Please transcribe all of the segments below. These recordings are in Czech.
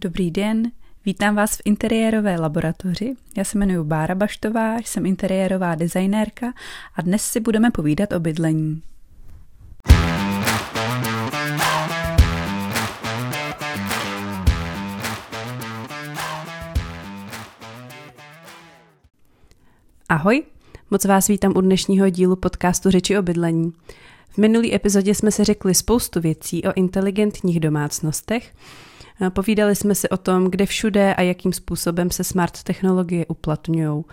Dobrý den, vítám vás v interiérové laboratoři. Já se jmenuji Bára Baštová, jsem interiérová designérka a dnes si budeme povídat o bydlení. Ahoj, moc vás vítám u dnešního dílu podcastu Řeči o bydlení. V minulý epizodě jsme se řekli spoustu věcí o inteligentních domácnostech, Povídali jsme si o tom, kde všude a jakým způsobem se smart technologie uplatňují.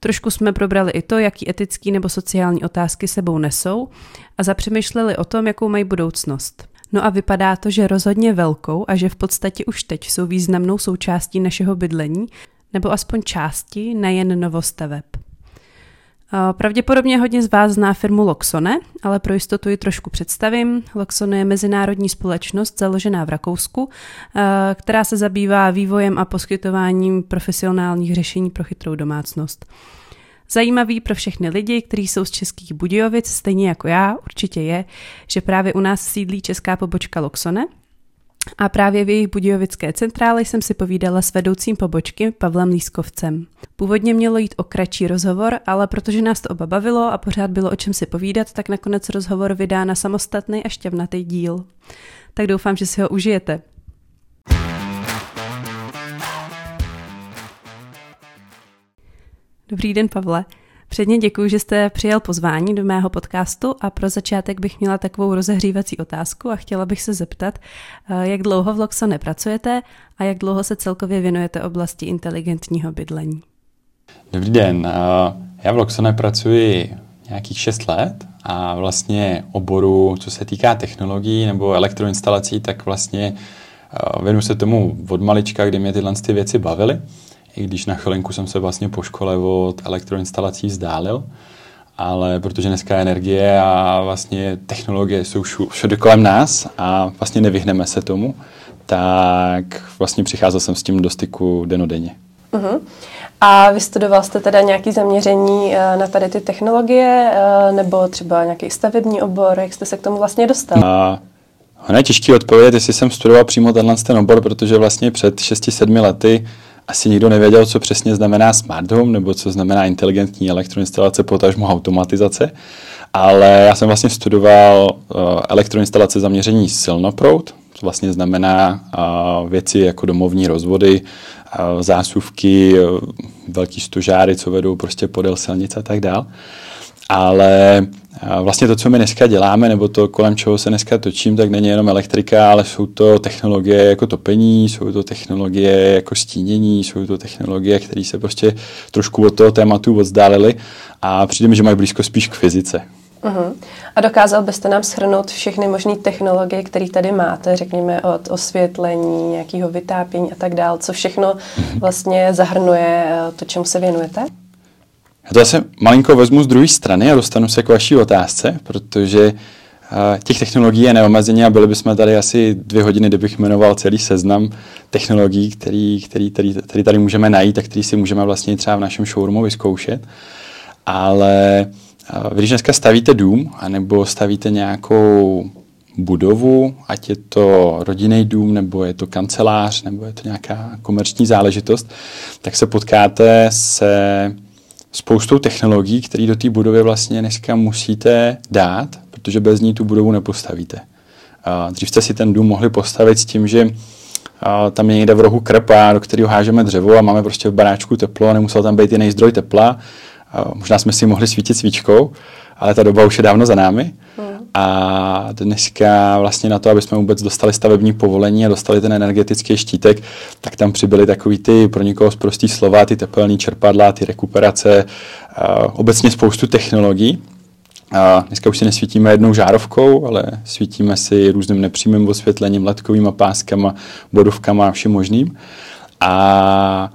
Trošku jsme probrali i to, jaký etický nebo sociální otázky sebou nesou a zapřemýšleli o tom, jakou mají budoucnost. No a vypadá to, že rozhodně velkou a že v podstatě už teď jsou významnou součástí našeho bydlení, nebo aspoň části, nejen novostaveb. Pravděpodobně hodně z vás zná firmu Loxone, ale pro jistotu ji trošku představím. Loxone je mezinárodní společnost založená v Rakousku, která se zabývá vývojem a poskytováním profesionálních řešení pro chytrou domácnost. Zajímavý pro všechny lidi, kteří jsou z Českých Budějovic, stejně jako já, určitě je, že právě u nás sídlí česká pobočka Loxone, a právě v jejich budějovické centrále jsem si povídala s vedoucím pobočky Pavlem Lískovcem. Původně mělo jít o kratší rozhovor, ale protože nás to oba bavilo a pořád bylo o čem si povídat, tak nakonec rozhovor vydá na samostatný a šťavnatý díl. Tak doufám, že si ho užijete. Dobrý den, Pavle. Předně děkuji, že jste přijal pozvání do mého podcastu a pro začátek bych měla takovou rozehřívací otázku a chtěla bych se zeptat, eh, jak dlouho v Loxone pracujete a jak dlouho se celkově věnujete oblasti inteligentního bydlení. Dobrý den, eh, já v Loxone pracuji nějakých 6 let a vlastně oboru, co se týká technologií nebo elektroinstalací, tak vlastně eh, věnuji se tomu od malička, kdy mě tyhle ty věci bavily i když na chvilinku jsem se vlastně po škole od elektroinstalací vzdálil, ale protože dneska je energie a vlastně technologie jsou všude kolem nás a vlastně nevyhneme se tomu, tak vlastně přicházel jsem s tím do styku denodenně. Uh-huh. A vystudoval jste teda nějaké zaměření eh, na tady ty technologie eh, nebo třeba nějaký stavební obor, jak jste se k tomu vlastně dostal? A ono je těžké odpovědět, jestli jsem studoval přímo tenhle ten obor, protože vlastně před 6-7 lety asi nikdo nevěděl, co přesně znamená smart home, nebo co znamená inteligentní elektroinstalace, potažmo automatizace. Ale já jsem vlastně studoval uh, elektroinstalace zaměření silnoprout, co vlastně znamená uh, věci jako domovní rozvody, uh, zásuvky, uh, velký stožáry, co vedou prostě podél silnice a tak dále. Ale vlastně to, co my dneska děláme, nebo to, kolem čeho se dneska točím, tak není jenom elektrika, ale jsou to technologie jako topení, jsou to technologie jako stínění, jsou to technologie, které se prostě trošku od toho tématu oddálily a přijde mi, že mají blízko spíš k fyzice. Uh-huh. A dokázal byste nám shrnout všechny možné technologie, které tady máte, řekněme od osvětlení, nějakého vytápění a tak dále, co všechno uh-huh. vlastně zahrnuje eh, to, čemu se věnujete? Já to zase malinko vezmu z druhé strany a dostanu se k vaší otázce, protože uh, těch technologií je neomezeně a byli bychom tady asi dvě hodiny, kdybych jmenoval celý seznam technologií, který, který, který, který tady můžeme najít a který si můžeme vlastně třeba v našem showroomu vyzkoušet. Ale uh, když dneska stavíte dům, anebo stavíte nějakou budovu, ať je to rodinný dům, nebo je to kancelář, nebo je to nějaká komerční záležitost, tak se potkáte se spoustou technologií, které do té budovy vlastně dneska musíte dát, protože bez ní tu budovu nepostavíte. A dřív jste si ten dům mohli postavit s tím, že a tam je někde v rohu krpa, do kterého hážeme dřevo a máme prostě v baráčku teplo a nemusel tam být jiný zdroj tepla. A možná jsme si mohli svítit svíčkou, ale ta doba už je dávno za námi. Hmm. A dneska vlastně na to, aby jsme vůbec dostali stavební povolení a dostali ten energetický štítek, tak tam přibyly takový ty pro někoho zprostý slova, ty tepelní čerpadla, ty rekuperace, obecně spoustu technologií. A dneska už si nesvítíme jednou žárovkou, ale svítíme si různým nepřímým osvětlením, ledkovými páskama, bodovkama a vším možným. A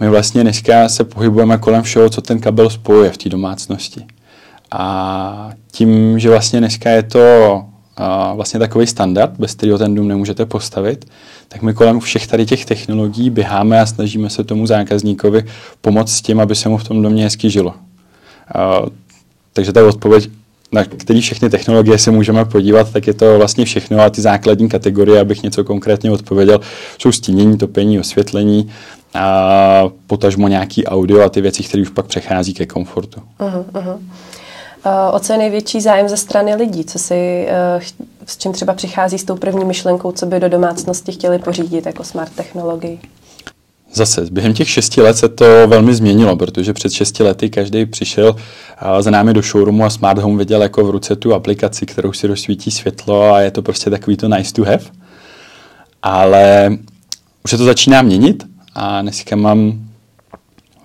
my vlastně dneska se pohybujeme kolem všeho, co ten kabel spojuje v té domácnosti. A tím, že vlastně dneska je to vlastně takový standard, bez kterého ten dům nemůžete postavit, tak my kolem všech tady těch technologií běháme a snažíme se tomu zákazníkovi pomoct s tím, aby se mu v tom domě hezky žilo. Takže ta odpověď na který všechny technologie se můžeme podívat, tak je to vlastně všechno a ty základní kategorie, abych něco konkrétně odpověděl, jsou stínění, topení, osvětlení, a potažmo nějaký audio a ty věci, které už pak přechází ke komfortu. Uh-huh, uh-huh. O co je největší zájem ze strany lidí? Co si, uh, s čím třeba přichází s tou první myšlenkou, co by do domácnosti chtěli pořídit jako smart technologii? Zase, během těch šesti let se to velmi změnilo, protože před šesti lety každý přišel za námi do showroomu a smart home viděl jako v ruce tu aplikaci, kterou si rozsvítí světlo a je to prostě takový to nice to have. Ale už se to začíná měnit a dneska mám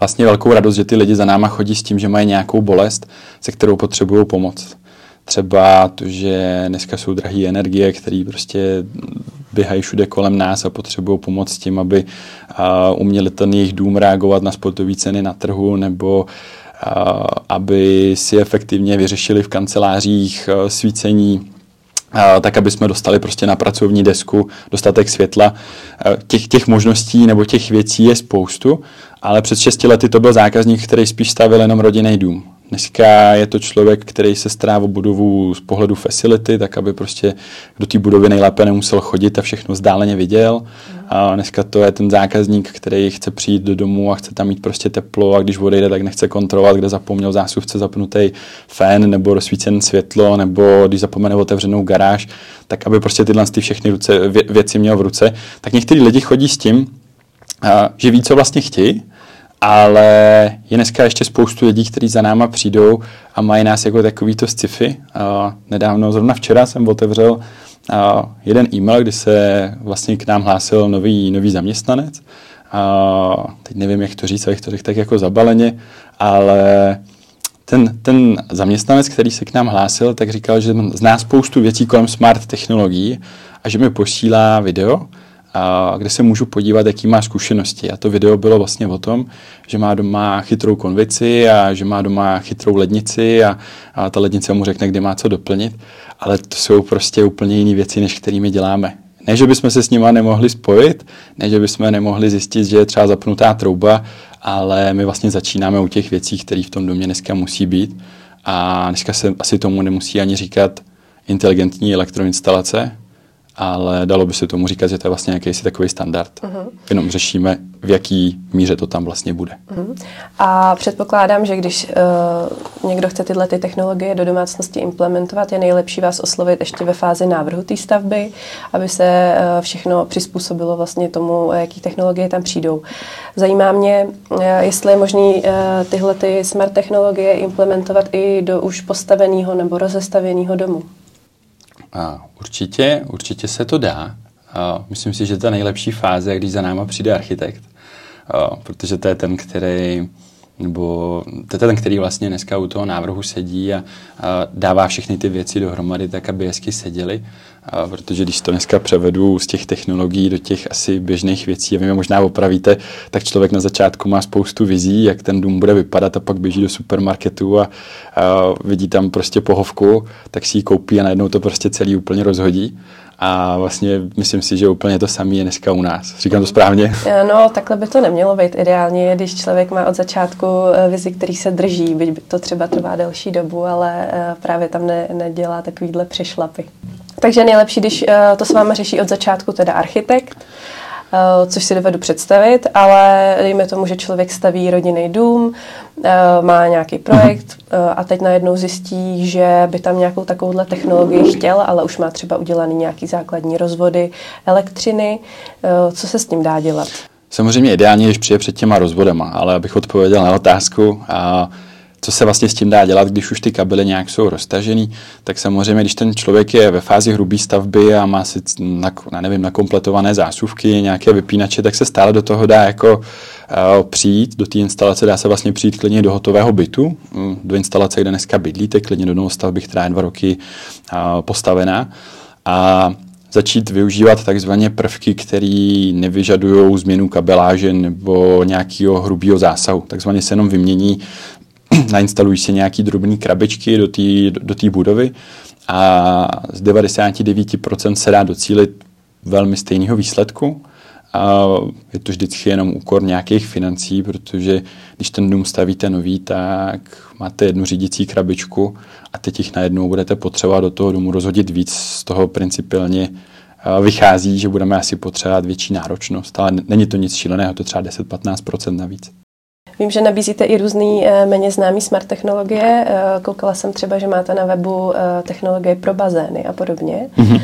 vlastně velkou radost, že ty lidi za náma chodí s tím, že mají nějakou bolest, se kterou potřebují pomoc. Třeba to, že dneska jsou drahé energie, které prostě běhají všude kolem nás a potřebují pomoc s tím, aby uměli ten jejich dům reagovat na spotové ceny na trhu nebo aby si efektivně vyřešili v kancelářích svícení tak, aby jsme dostali prostě na pracovní desku dostatek světla. Těch, těch možností nebo těch věcí je spoustu, ale před 6 lety to byl zákazník, který spíš stavil jenom rodinný dům. Dneska je to člověk, který se stará o budovu z pohledu facility, tak aby prostě do té budovy nejlépe nemusel chodit a všechno vzdáleně viděl. A dneska to je ten zákazník, který chce přijít do domu a chce tam mít prostě teplo a když odejde, tak nechce kontrolovat, kde zapomněl zásuvce zapnutý fén nebo rozsvícen světlo nebo když zapomene otevřenou garáž, tak aby prostě tyhle ty všechny ruce, vě, věci měl v ruce. Tak někteří lidi chodí s tím, že ví, co vlastně chtějí, ale je dneska ještě spoustu lidí, kteří za náma přijdou a mají nás jako takový to sci-fi. Nedávno, zrovna včera jsem otevřel jeden e-mail, kdy se vlastně k nám hlásil nový, nový zaměstnanec. Uh, teď nevím, jak to říct, abych to řekl tak jako zabaleně, ale ten, ten zaměstnanec, který se k nám hlásil, tak říkal, že zná spoustu věcí kolem smart technologií a že mi posílá video, a kde se můžu podívat, jaký má zkušenosti. A to video bylo vlastně o tom, že má doma chytrou konvici a že má doma chytrou lednici a, a ta lednice mu řekne, kde má co doplnit. Ale to jsou prostě úplně jiné věci, než kterými děláme. Ne, že bychom se s nima nemohli spojit, ne, že bychom nemohli zjistit, že je třeba zapnutá trouba, ale my vlastně začínáme u těch věcí, které v tom domě dneska musí být. A dneska se asi tomu nemusí ani říkat inteligentní elektroinstalace, ale dalo by se tomu říkat, že to je vlastně jakýsi takový standard. Uh-huh. Jenom řešíme, v jaký míře to tam vlastně bude. Uh-huh. A předpokládám, že když uh, někdo chce tyhle ty technologie do domácnosti implementovat, je nejlepší vás oslovit ještě ve fázi návrhu té stavby, aby se uh, všechno přizpůsobilo vlastně tomu, jaký technologie tam přijdou. Zajímá mě, uh, jestli je možné uh, tyhle ty smart technologie implementovat i do už postaveného nebo rozestavěného domu. A určitě, určitě se to dá. A myslím si, že ta nejlepší fáze je, když za náma přijde architekt, a protože to je ten, který nebo to je ten, který vlastně dneska u toho návrhu sedí a, a dává všechny ty věci dohromady tak, aby hezky seděly. A protože když to dneska převedu z těch technologií do těch asi běžných věcí, a vy mě možná opravíte, tak člověk na začátku má spoustu vizí, jak ten dům bude vypadat a pak běží do supermarketu a, a vidí tam prostě pohovku, tak si ji koupí a najednou to prostě celý úplně rozhodí. A vlastně myslím si, že úplně to samé je dneska u nás. Říkám to správně? Eh, no, takhle by to nemělo být ideálně, když člověk má od začátku eh, vizi, který se drží, byť to třeba trvá delší dobu, ale eh, právě tam ne, nedělá takovýhle přešlapy. Takže nejlepší, když to s váma řeší od začátku teda architekt, což si dovedu představit, ale dejme tomu, že člověk staví rodinný dům, eh, má nějaký projekt eh, a teď najednou zjistí, že by tam nějakou takovouhle technologii chtěl, ale už má třeba udělaný nějaký základní rozvody elektřiny. Co se s tím dá dělat? Samozřejmě ideálně, když přijde před těma rozvodama, ale abych odpověděl na otázku, a co se vlastně s tím dá dělat, když už ty kabely nějak jsou roztažený, tak samozřejmě, když ten člověk je ve fázi hrubé stavby a má si, na, nevím, nakompletované zásuvky, nějaké vypínače, tak se stále do toho dá jako uh, přijít, do té instalace dá se vlastně přijít klidně do hotového bytu, um, do instalace, kde dneska bydlíte, klidně do novostavby, která je dva roky uh, postavená. A začít využívat takzvané prvky, které nevyžadují změnu kabeláže nebo nějakého hrubého zásahu. Takzvaně se jenom vymění nainstalují si nějaký drobný krabičky do té do budovy a z 99% se dá docílit velmi stejného výsledku. a je to vždycky jenom úkor nějakých financí, protože když ten dům stavíte nový, tak máte jednu řídící krabičku a teď jich najednou budete potřebovat do toho domu rozhodit víc. Z toho principiálně vychází, že budeme asi potřebovat větší náročnost, ale není to nic šíleného, to třeba 10-15% navíc. Vím, že nabízíte i různý e, méně známý smart technologie. E, koukala jsem třeba, že máte na webu e, technologie pro bazény a podobně. Mm-hmm.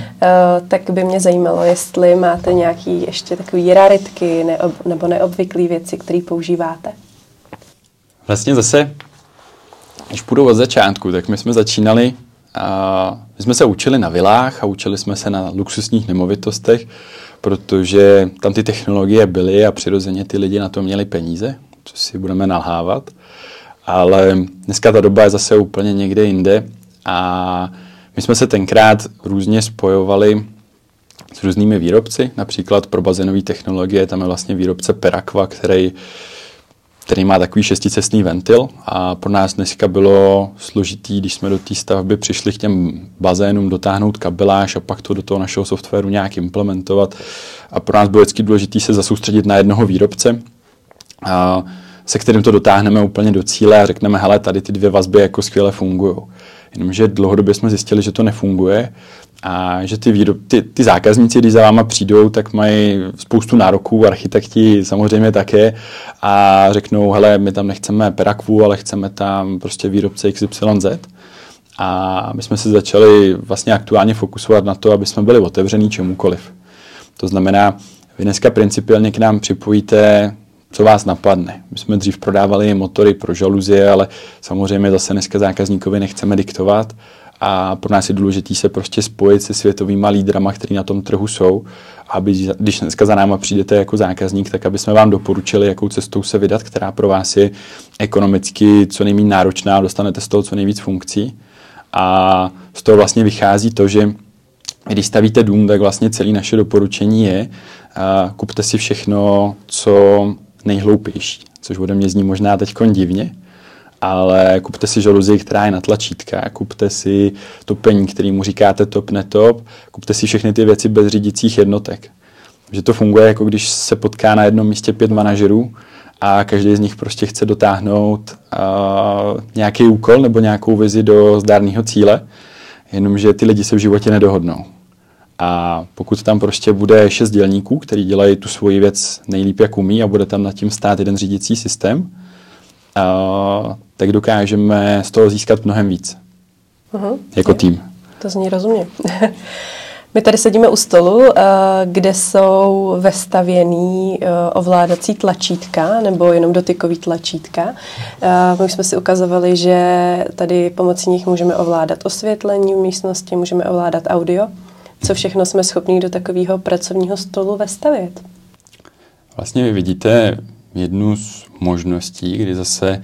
Tak by mě zajímalo, jestli máte nějaký ještě takový raritky neob, nebo neobvyklé věci, které používáte. Vlastně zase, když půjdu od začátku, tak my jsme začínali a my jsme se učili na vilách a učili jsme se na luxusních nemovitostech, protože tam ty technologie byly a přirozeně ty lidi na to měli peníze, co si budeme nalhávat. Ale dneska ta doba je zase úplně někde jinde a my jsme se tenkrát různě spojovali s různými výrobci, například pro bazénové technologie, tam je vlastně výrobce Perakva, který který má takový šesticestný ventil a pro nás dneska bylo složitý, když jsme do té stavby přišli k těm bazénům dotáhnout kabeláž a pak to do toho našeho softwaru nějak implementovat. A pro nás bylo vždycky důležité se zasoustředit na jednoho výrobce, se kterým to dotáhneme úplně do cíle a řekneme, hele, tady ty dvě vazby jako skvěle fungují. Jenomže dlouhodobě jsme zjistili, že to nefunguje a že ty, výrob, ty, ty zákazníci, když za váma přijdou, tak mají spoustu nároků, architekti samozřejmě také a řeknou, hele, my tam nechceme Perakvu, ale chceme tam prostě výrobce XYZ. A my jsme se začali vlastně aktuálně fokusovat na to, aby jsme byli otevření čemukoliv. To znamená, vy dneska principiálně k nám připojíte co vás napadne. My jsme dřív prodávali motory pro žaluzie, ale samozřejmě zase dneska zákazníkovi nechceme diktovat a pro nás je důležité se prostě spojit se světovými lídrama, který na tom trhu jsou, aby když dneska za náma přijdete jako zákazník, tak aby jsme vám doporučili, jakou cestou se vydat, která pro vás je ekonomicky co nejméně náročná, dostanete z toho co nejvíc funkcí. A z toho vlastně vychází to, že když stavíte dům, tak vlastně celé naše doporučení je, kupte si všechno, co nejhloupější, což ode mě zní možná teď divně, ale kupte si žaluzii, která je na tlačítka, kupte si topení, který mu říkáte top, netop, kupte si všechny ty věci bez řídicích jednotek. Že to funguje jako když se potká na jednom místě pět manažerů a každý z nich prostě chce dotáhnout uh, nějaký úkol nebo nějakou vizi do zdárného cíle, jenomže ty lidi se v životě nedohodnou. A pokud tam prostě bude šest dělníků, který dělají tu svoji věc nejlíp, jak umí a bude tam nad tím stát jeden řídící systém, a, tak dokážeme z toho získat mnohem víc. Uh-huh. Jako tým. To zní rozumně. My tady sedíme u stolu, kde jsou vestavěný ovládací tlačítka nebo jenom dotykový tlačítka. My už jsme si ukazovali, že tady pomocí nich můžeme ovládat osvětlení v místnosti, můžeme ovládat audio co všechno jsme schopni do takového pracovního stolu vestavět. Vlastně vy vidíte jednu z možností, kdy zase,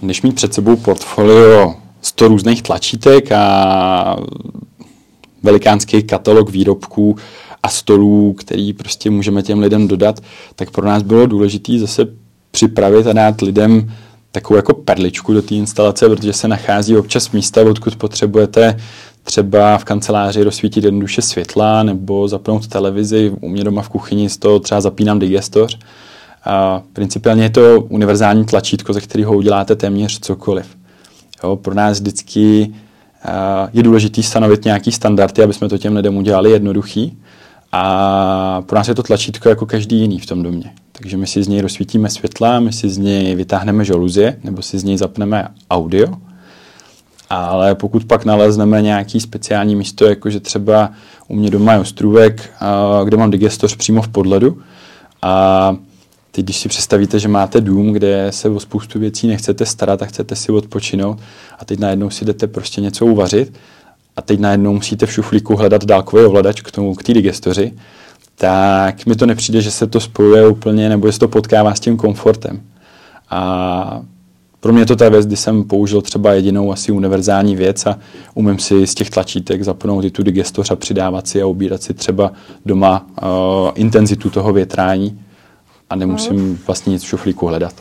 když mít před sebou portfolio 100 různých tlačítek a velikánský katalog výrobků a stolů, který prostě můžeme těm lidem dodat, tak pro nás bylo důležité zase připravit a dát lidem takovou jako perličku do té instalace, protože se nachází občas místa, odkud potřebujete třeba v kanceláři rozsvítit jednoduše světla nebo zapnout televizi, u mě doma v kuchyni z toho třeba zapínám digestoř. A principiálně je to univerzální tlačítko, ze kterého uděláte téměř cokoliv. Jo, pro nás vždycky je důležité stanovit nějaký standardy, aby jsme to těm lidem udělali jednoduchý. A pro nás je to tlačítko jako každý jiný v tom domě. Takže my si z něj rozsvítíme světla, my si z něj vytáhneme žaluzie, nebo si z něj zapneme audio ale pokud pak nalezneme nějaký speciální místo, jako že třeba u mě doma je ostrůvek, kde mám digestoř přímo v podledu a teď, když si představíte, že máte dům, kde se o spoustu věcí nechcete starat a chcete si odpočinout a teď najednou si jdete prostě něco uvařit a teď najednou musíte v šuflíku hledat dálkový ovladač k tomu, k té digestoři, tak mi to nepřijde, že se to spojuje úplně nebo že se to potkává s tím komfortem. A pro mě to ta věc, kdy jsem použil třeba jedinou asi univerzální věc a umím si z těch tlačítek zapnout i tu digestoř a přidávat si a ubírat si třeba doma uh, intenzitu toho větrání a nemusím hmm. vlastně nic v šuflíku hledat.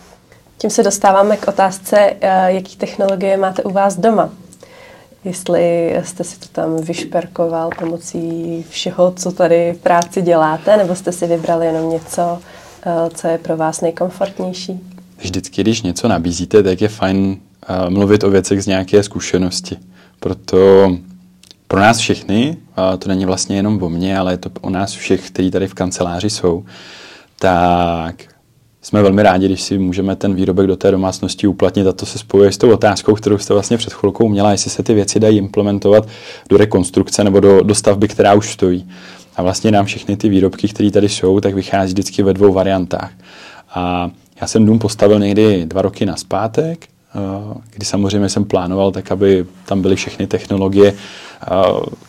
Tím se dostáváme k otázce, uh, jaký technologie máte u vás doma. jestli jste si to tam vyšperkoval pomocí všeho, co tady v práci děláte, nebo jste si vybrali jenom něco, eh, co je pro vás nejkomfortnější? Vždycky, když něco nabízíte, tak je fajn uh, mluvit o věcech z nějaké zkušenosti. Proto pro nás všechny, uh, to není vlastně jenom o mně, ale je to o nás všech, kteří tady v kanceláři jsou, tak jsme velmi rádi, když si můžeme ten výrobek do té domácnosti uplatnit a to se spojuje s tou otázkou, kterou jste vlastně před chvilkou měla, jestli se ty věci dají implementovat do rekonstrukce nebo do, do stavby, která už stojí. A vlastně nám všechny ty výrobky, které tady jsou, tak vychází vždycky ve dvou variantách. A já jsem dům postavil někdy dva roky na zpátek, kdy samozřejmě jsem plánoval tak, aby tam byly všechny technologie,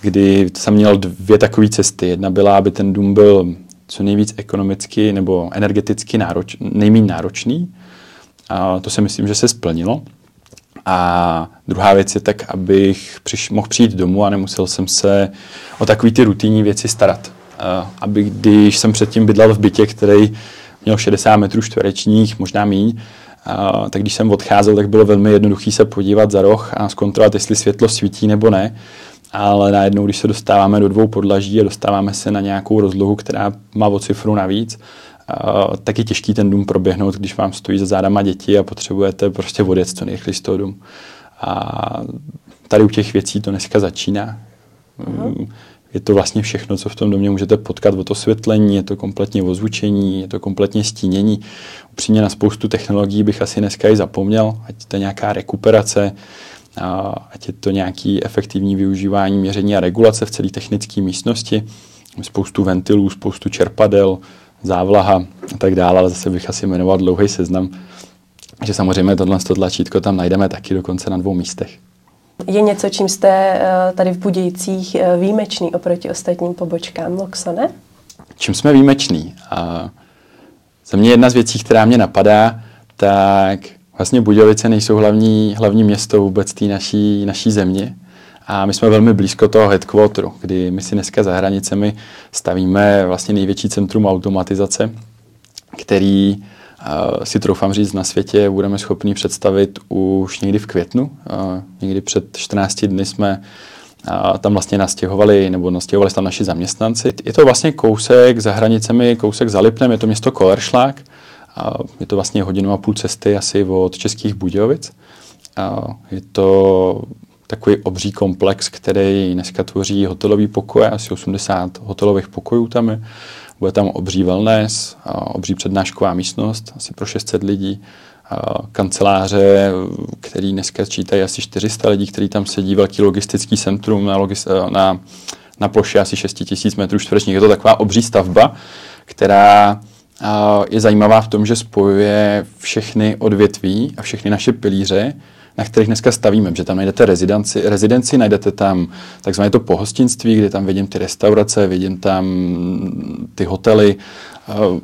kdy jsem měl dvě takové cesty. Jedna byla, aby ten dům byl co nejvíc ekonomicky nebo energeticky nároč, nejméně náročný. A to si myslím, že se splnilo. A druhá věc je tak, abych přiš, mohl přijít domů a nemusel jsem se o takové ty rutinní věci starat. Aby když jsem předtím bydlel v bytě, který měl 60 metrů čtverečních, možná míň, a, tak když jsem odcházel, tak bylo velmi jednoduché se podívat za roh a zkontrolovat, jestli světlo svítí nebo ne ale najednou, když se dostáváme do dvou podlaží a dostáváme se na nějakou rozlohu, která má o cifru navíc, uh, tak je těžký ten dům proběhnout, když vám stojí za zádama děti a potřebujete prostě odjet co nejrychleji z toho dům. A tady u těch věcí to dneska začíná. Uh-huh. Je to vlastně všechno, co v tom domě můžete potkat od osvětlení, je to kompletně ozvučení, je to kompletně stínění. Upřímně na spoustu technologií bych asi dneska i zapomněl, ať to je nějaká rekuperace, ať je to nějaký efektivní využívání měření a regulace v celé technické místnosti, spoustu ventilů, spoustu čerpadel, závlaha a tak dále, ale zase bych asi jmenoval dlouhý seznam, že samozřejmě tohle tlačítko tam najdeme taky dokonce na dvou místech. Je něco, čím jste eh, tady v Budějcích eh, výjimečný oproti ostatním pobočkám Loxone? Čím jsme výjimeční? A za mě jedna z věcí, která mě napadá, tak Vlastně Budějovice nejsou hlavní, hlavní město vůbec té naší, naší země. A my jsme velmi blízko toho headquarteru, kdy my si dneska za hranicemi stavíme vlastně největší centrum automatizace, který si troufám říct na světě budeme schopni představit už někdy v květnu. Někdy před 14 dny jsme tam vlastně nastěhovali, nebo nastěhovali tam naši zaměstnanci. Je to vlastně kousek za hranicemi, kousek za Lipnem, je to město Koleršlák, je to vlastně hodinu a půl cesty asi od Českých Budějovic. Je to takový obří komplex, který dneska tvoří hotelový pokoje, asi 80 hotelových pokojů tam je. Bude tam obří wellness, obří přednášková místnost, asi pro 600 lidí, kanceláře, který dneska čítají asi 400 lidí, který tam sedí, velký logistický centrum na, logis- na, na ploše asi 6000 metrů čtverečních. Je to taková obří stavba, která je zajímavá v tom, že spojuje všechny odvětví a všechny naše pilíře, na kterých dneska stavíme, že tam najdete rezidenci, rezidenci najdete tam takzvané to pohostinství, kde tam vidím ty restaurace, vidím tam ty hotely,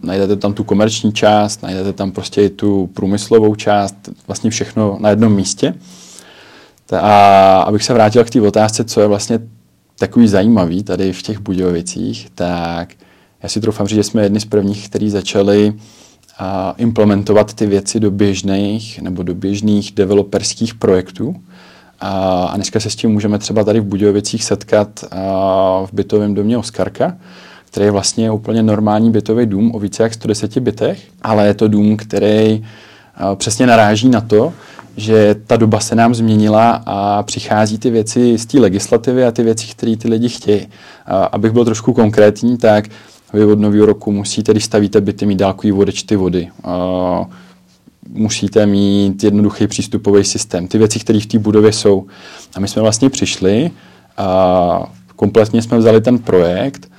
najdete tam tu komerční část, najdete tam prostě i tu průmyslovou část, vlastně všechno na jednom místě. A abych se vrátil k té otázce, co je vlastně takový zajímavý tady v těch Budějovicích, tak já si troufám říct, že jsme jedni z prvních, kteří začali implementovat ty věci do běžných nebo do běžných developerských projektů. A, dneska se s tím můžeme třeba tady v Budějovicích setkat v bytovém domě Oskarka, který je vlastně úplně normální bytový dům o více jak 110 bytech, ale je to dům, který přesně naráží na to, že ta doba se nám změnila a přichází ty věci z té legislativy a ty věci, které ty lidi chtějí. Abych byl trošku konkrétní, tak vy od nového roku musíte, když stavíte byty, mít dálkový vodečty vody. Musíte mít jednoduchý přístupový systém. Ty věci, které v té budově jsou. A my jsme vlastně přišli a kompletně jsme vzali ten projekt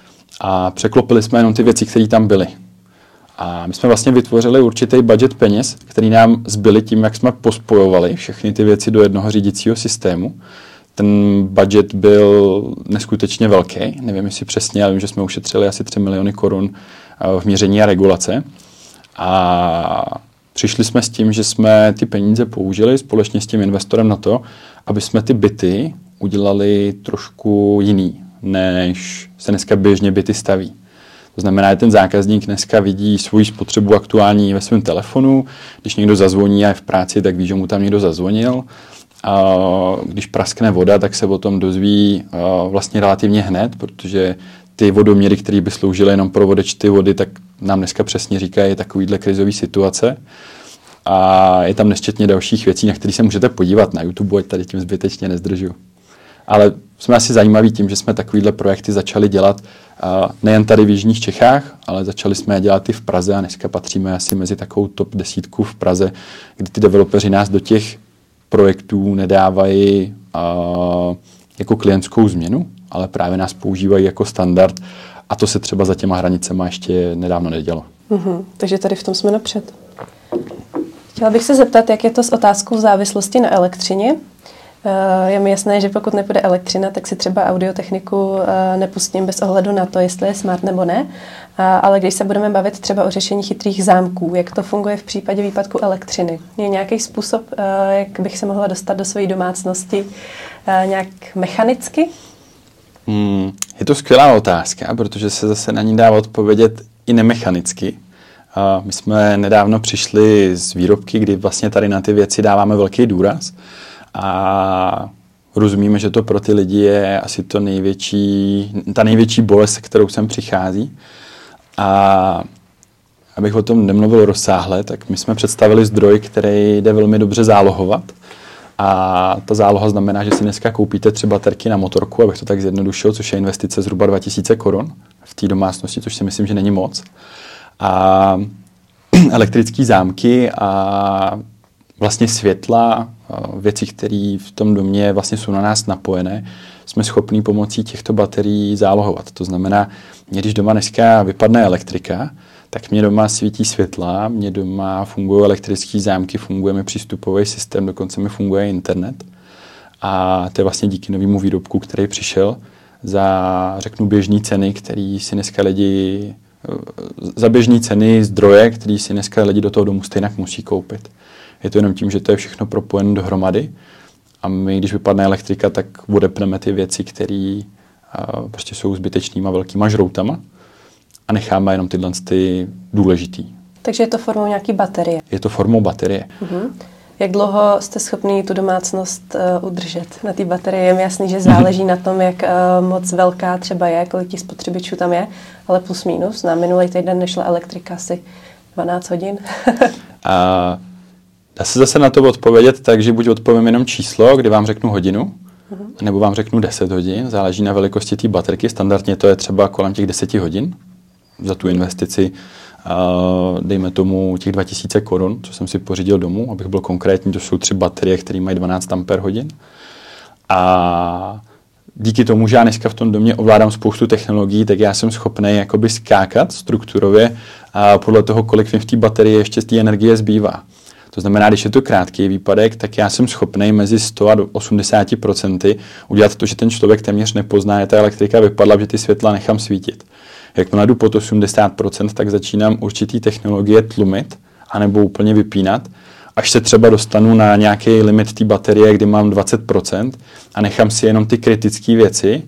a překlopili jsme jenom ty věci, které tam byly. A my jsme vlastně vytvořili určitý budget peněz, který nám zbyly tím, jak jsme pospojovali všechny ty věci do jednoho řídícího systému ten budget byl neskutečně velký. Nevím, jestli přesně, ale vím, že jsme ušetřili asi 3 miliony korun eh, v měření a regulace. A přišli jsme s tím, že jsme ty peníze použili společně s tím investorem na to, aby jsme ty byty udělali trošku jiný, než se dneska běžně byty staví. To znamená, že ten zákazník dneska vidí svoji spotřebu aktuální ve svém telefonu. Když někdo zazvoní a je v práci, tak ví, že mu tam někdo zazvonil a když praskne voda, tak se o tom dozví vlastně relativně hned, protože ty vodoměry, které by sloužily jenom pro vodečty vody, tak nám dneska přesně říkají takovýhle krizové situace. A je tam nesčetně dalších věcí, na které se můžete podívat na YouTube, ať tady tím zbytečně nezdržu. Ale jsme asi zajímaví tím, že jsme takovýhle projekty začali dělat nejen tady v Jižních Čechách, ale začali jsme je dělat i v Praze a dneska patříme asi mezi takovou top desítku v Praze, kdy ty developeři nás do těch projektů nedávají jako klientskou změnu, ale právě nás používají jako standard a to se třeba za těma hranicema ještě nedávno nedělo. Mm-hmm. Takže tady v tom jsme napřed. Chtěla bych se zeptat, jak je to s otázkou závislosti na elektřině. Eh, je mi jasné, že pokud nepůjde elektřina, tak si třeba audiotechniku eh, nepustím bez ohledu na to, jestli je smart nebo ne. Eh, ale když se budeme bavit třeba o řešení chytrých zámků, jak to funguje v případě výpadku elektřiny? Je nějaký způsob, jak bych se mohla dostat do své domácnosti nějak mechanicky? Hmm, je to skvělá otázka, protože se zase na ní dá odpovědět i nemechanicky. My jsme nedávno přišli z výrobky, kdy vlastně tady na ty věci dáváme velký důraz a rozumíme, že to pro ty lidi je asi to největší, ta největší bolest, se kterou sem přichází. A abych o tom nemluvil rozsáhle, tak my jsme představili zdroj, který jde velmi dobře zálohovat. A ta záloha znamená, že si dneska koupíte tři baterky na motorku, abych to tak zjednodušil, což je investice zhruba 2000 korun v té domácnosti, což si myslím, že není moc. A elektrické zámky a vlastně světla, věci, které v tom domě vlastně jsou na nás napojené, jsme schopni pomocí těchto baterií zálohovat. To znamená, když doma dneska vypadne elektrika, tak mě doma svítí světla, mě doma fungují elektrické zámky, funguje mi přístupový systém, dokonce mi funguje internet. A to je vlastně díky novému výrobku, který přišel za, řeknu, běžné ceny, který si dneska lidi, za běžné ceny zdroje, který si dneska lidi do toho domu stejně musí koupit. Je to jenom tím, že to je všechno propojené dohromady a my, když vypadne elektrika, tak odepneme ty věci, které prostě jsou zbytečnýma velkýma žroutama a necháme jenom tyhle ty důležitý. Takže je to formou nějaký baterie? Je to formou baterie. Uh-huh. Jak dlouho jste schopni tu domácnost uh, udržet na té baterii? Je mi jasný, že záleží na tom, jak uh, moc velká třeba je, kolik těch spotřebičů tam je, ale plus minus. Na minulý týden nešla elektrika asi 12 hodin. a Dá se zase na to odpovědět tak, že buď odpovím jenom číslo, kdy vám řeknu hodinu, uh-huh. nebo vám řeknu 10 hodin, záleží na velikosti té baterky. Standardně to je třeba kolem těch 10 hodin za tu investici, dejme tomu těch 2000 korun, co jsem si pořídil domů, abych byl konkrétní, to jsou tři baterie, které mají 12 Ah hodin. A díky tomu, že já dneska v tom domě ovládám spoustu technologií, tak já jsem schopný jakoby skákat strukturově a podle toho, kolik mi v té baterii ještě z té energie zbývá. To znamená, když je to krátký výpadek, tak já jsem schopný mezi 100 a 80% udělat to, že ten člověk téměř nepozná, že ta elektrika vypadla, že ty světla nechám svítit. Jak mladu pod 80% tak začínám určitý technologie tlumit, anebo úplně vypínat, až se třeba dostanu na nějaký limit té baterie, kdy mám 20% a nechám si jenom ty kritické věci,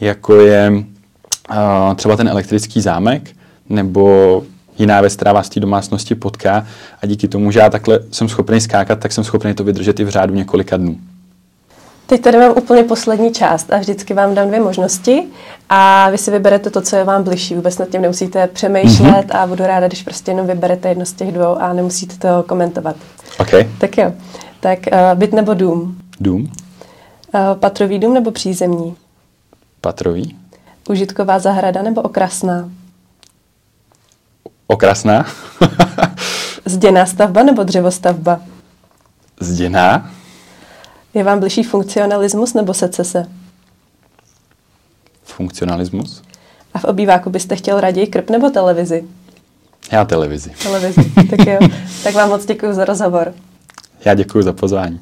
jako je uh, třeba ten elektrický zámek, nebo jiná věc, která vás té domácnosti potká a díky tomu, že já takhle jsem schopný skákat, tak jsem schopný to vydržet i v řádu několika dnů. Teď tady mám úplně poslední část a vždycky vám dám dvě možnosti a vy si vyberete to, co je vám bližší. Vůbec nad tím nemusíte přemýšlet mm-hmm. a budu ráda, když prostě jenom vyberete jedno z těch dvou a nemusíte to komentovat. Okay. Tak jo. Tak uh, byt nebo dům? Dům. Uh, patrový dům nebo přízemní? Patrový. Užitková zahrada nebo okrasná? Okrasná. Zděná stavba nebo dřevostavba? Zděná. Je vám bližší funkcionalismus nebo secese? Funkcionalismus. A v obýváku byste chtěl raději krp nebo televizi? Já televizi. Televizi, tak jo. Tak vám moc děkuji za rozhovor. Já děkuji za pozvání.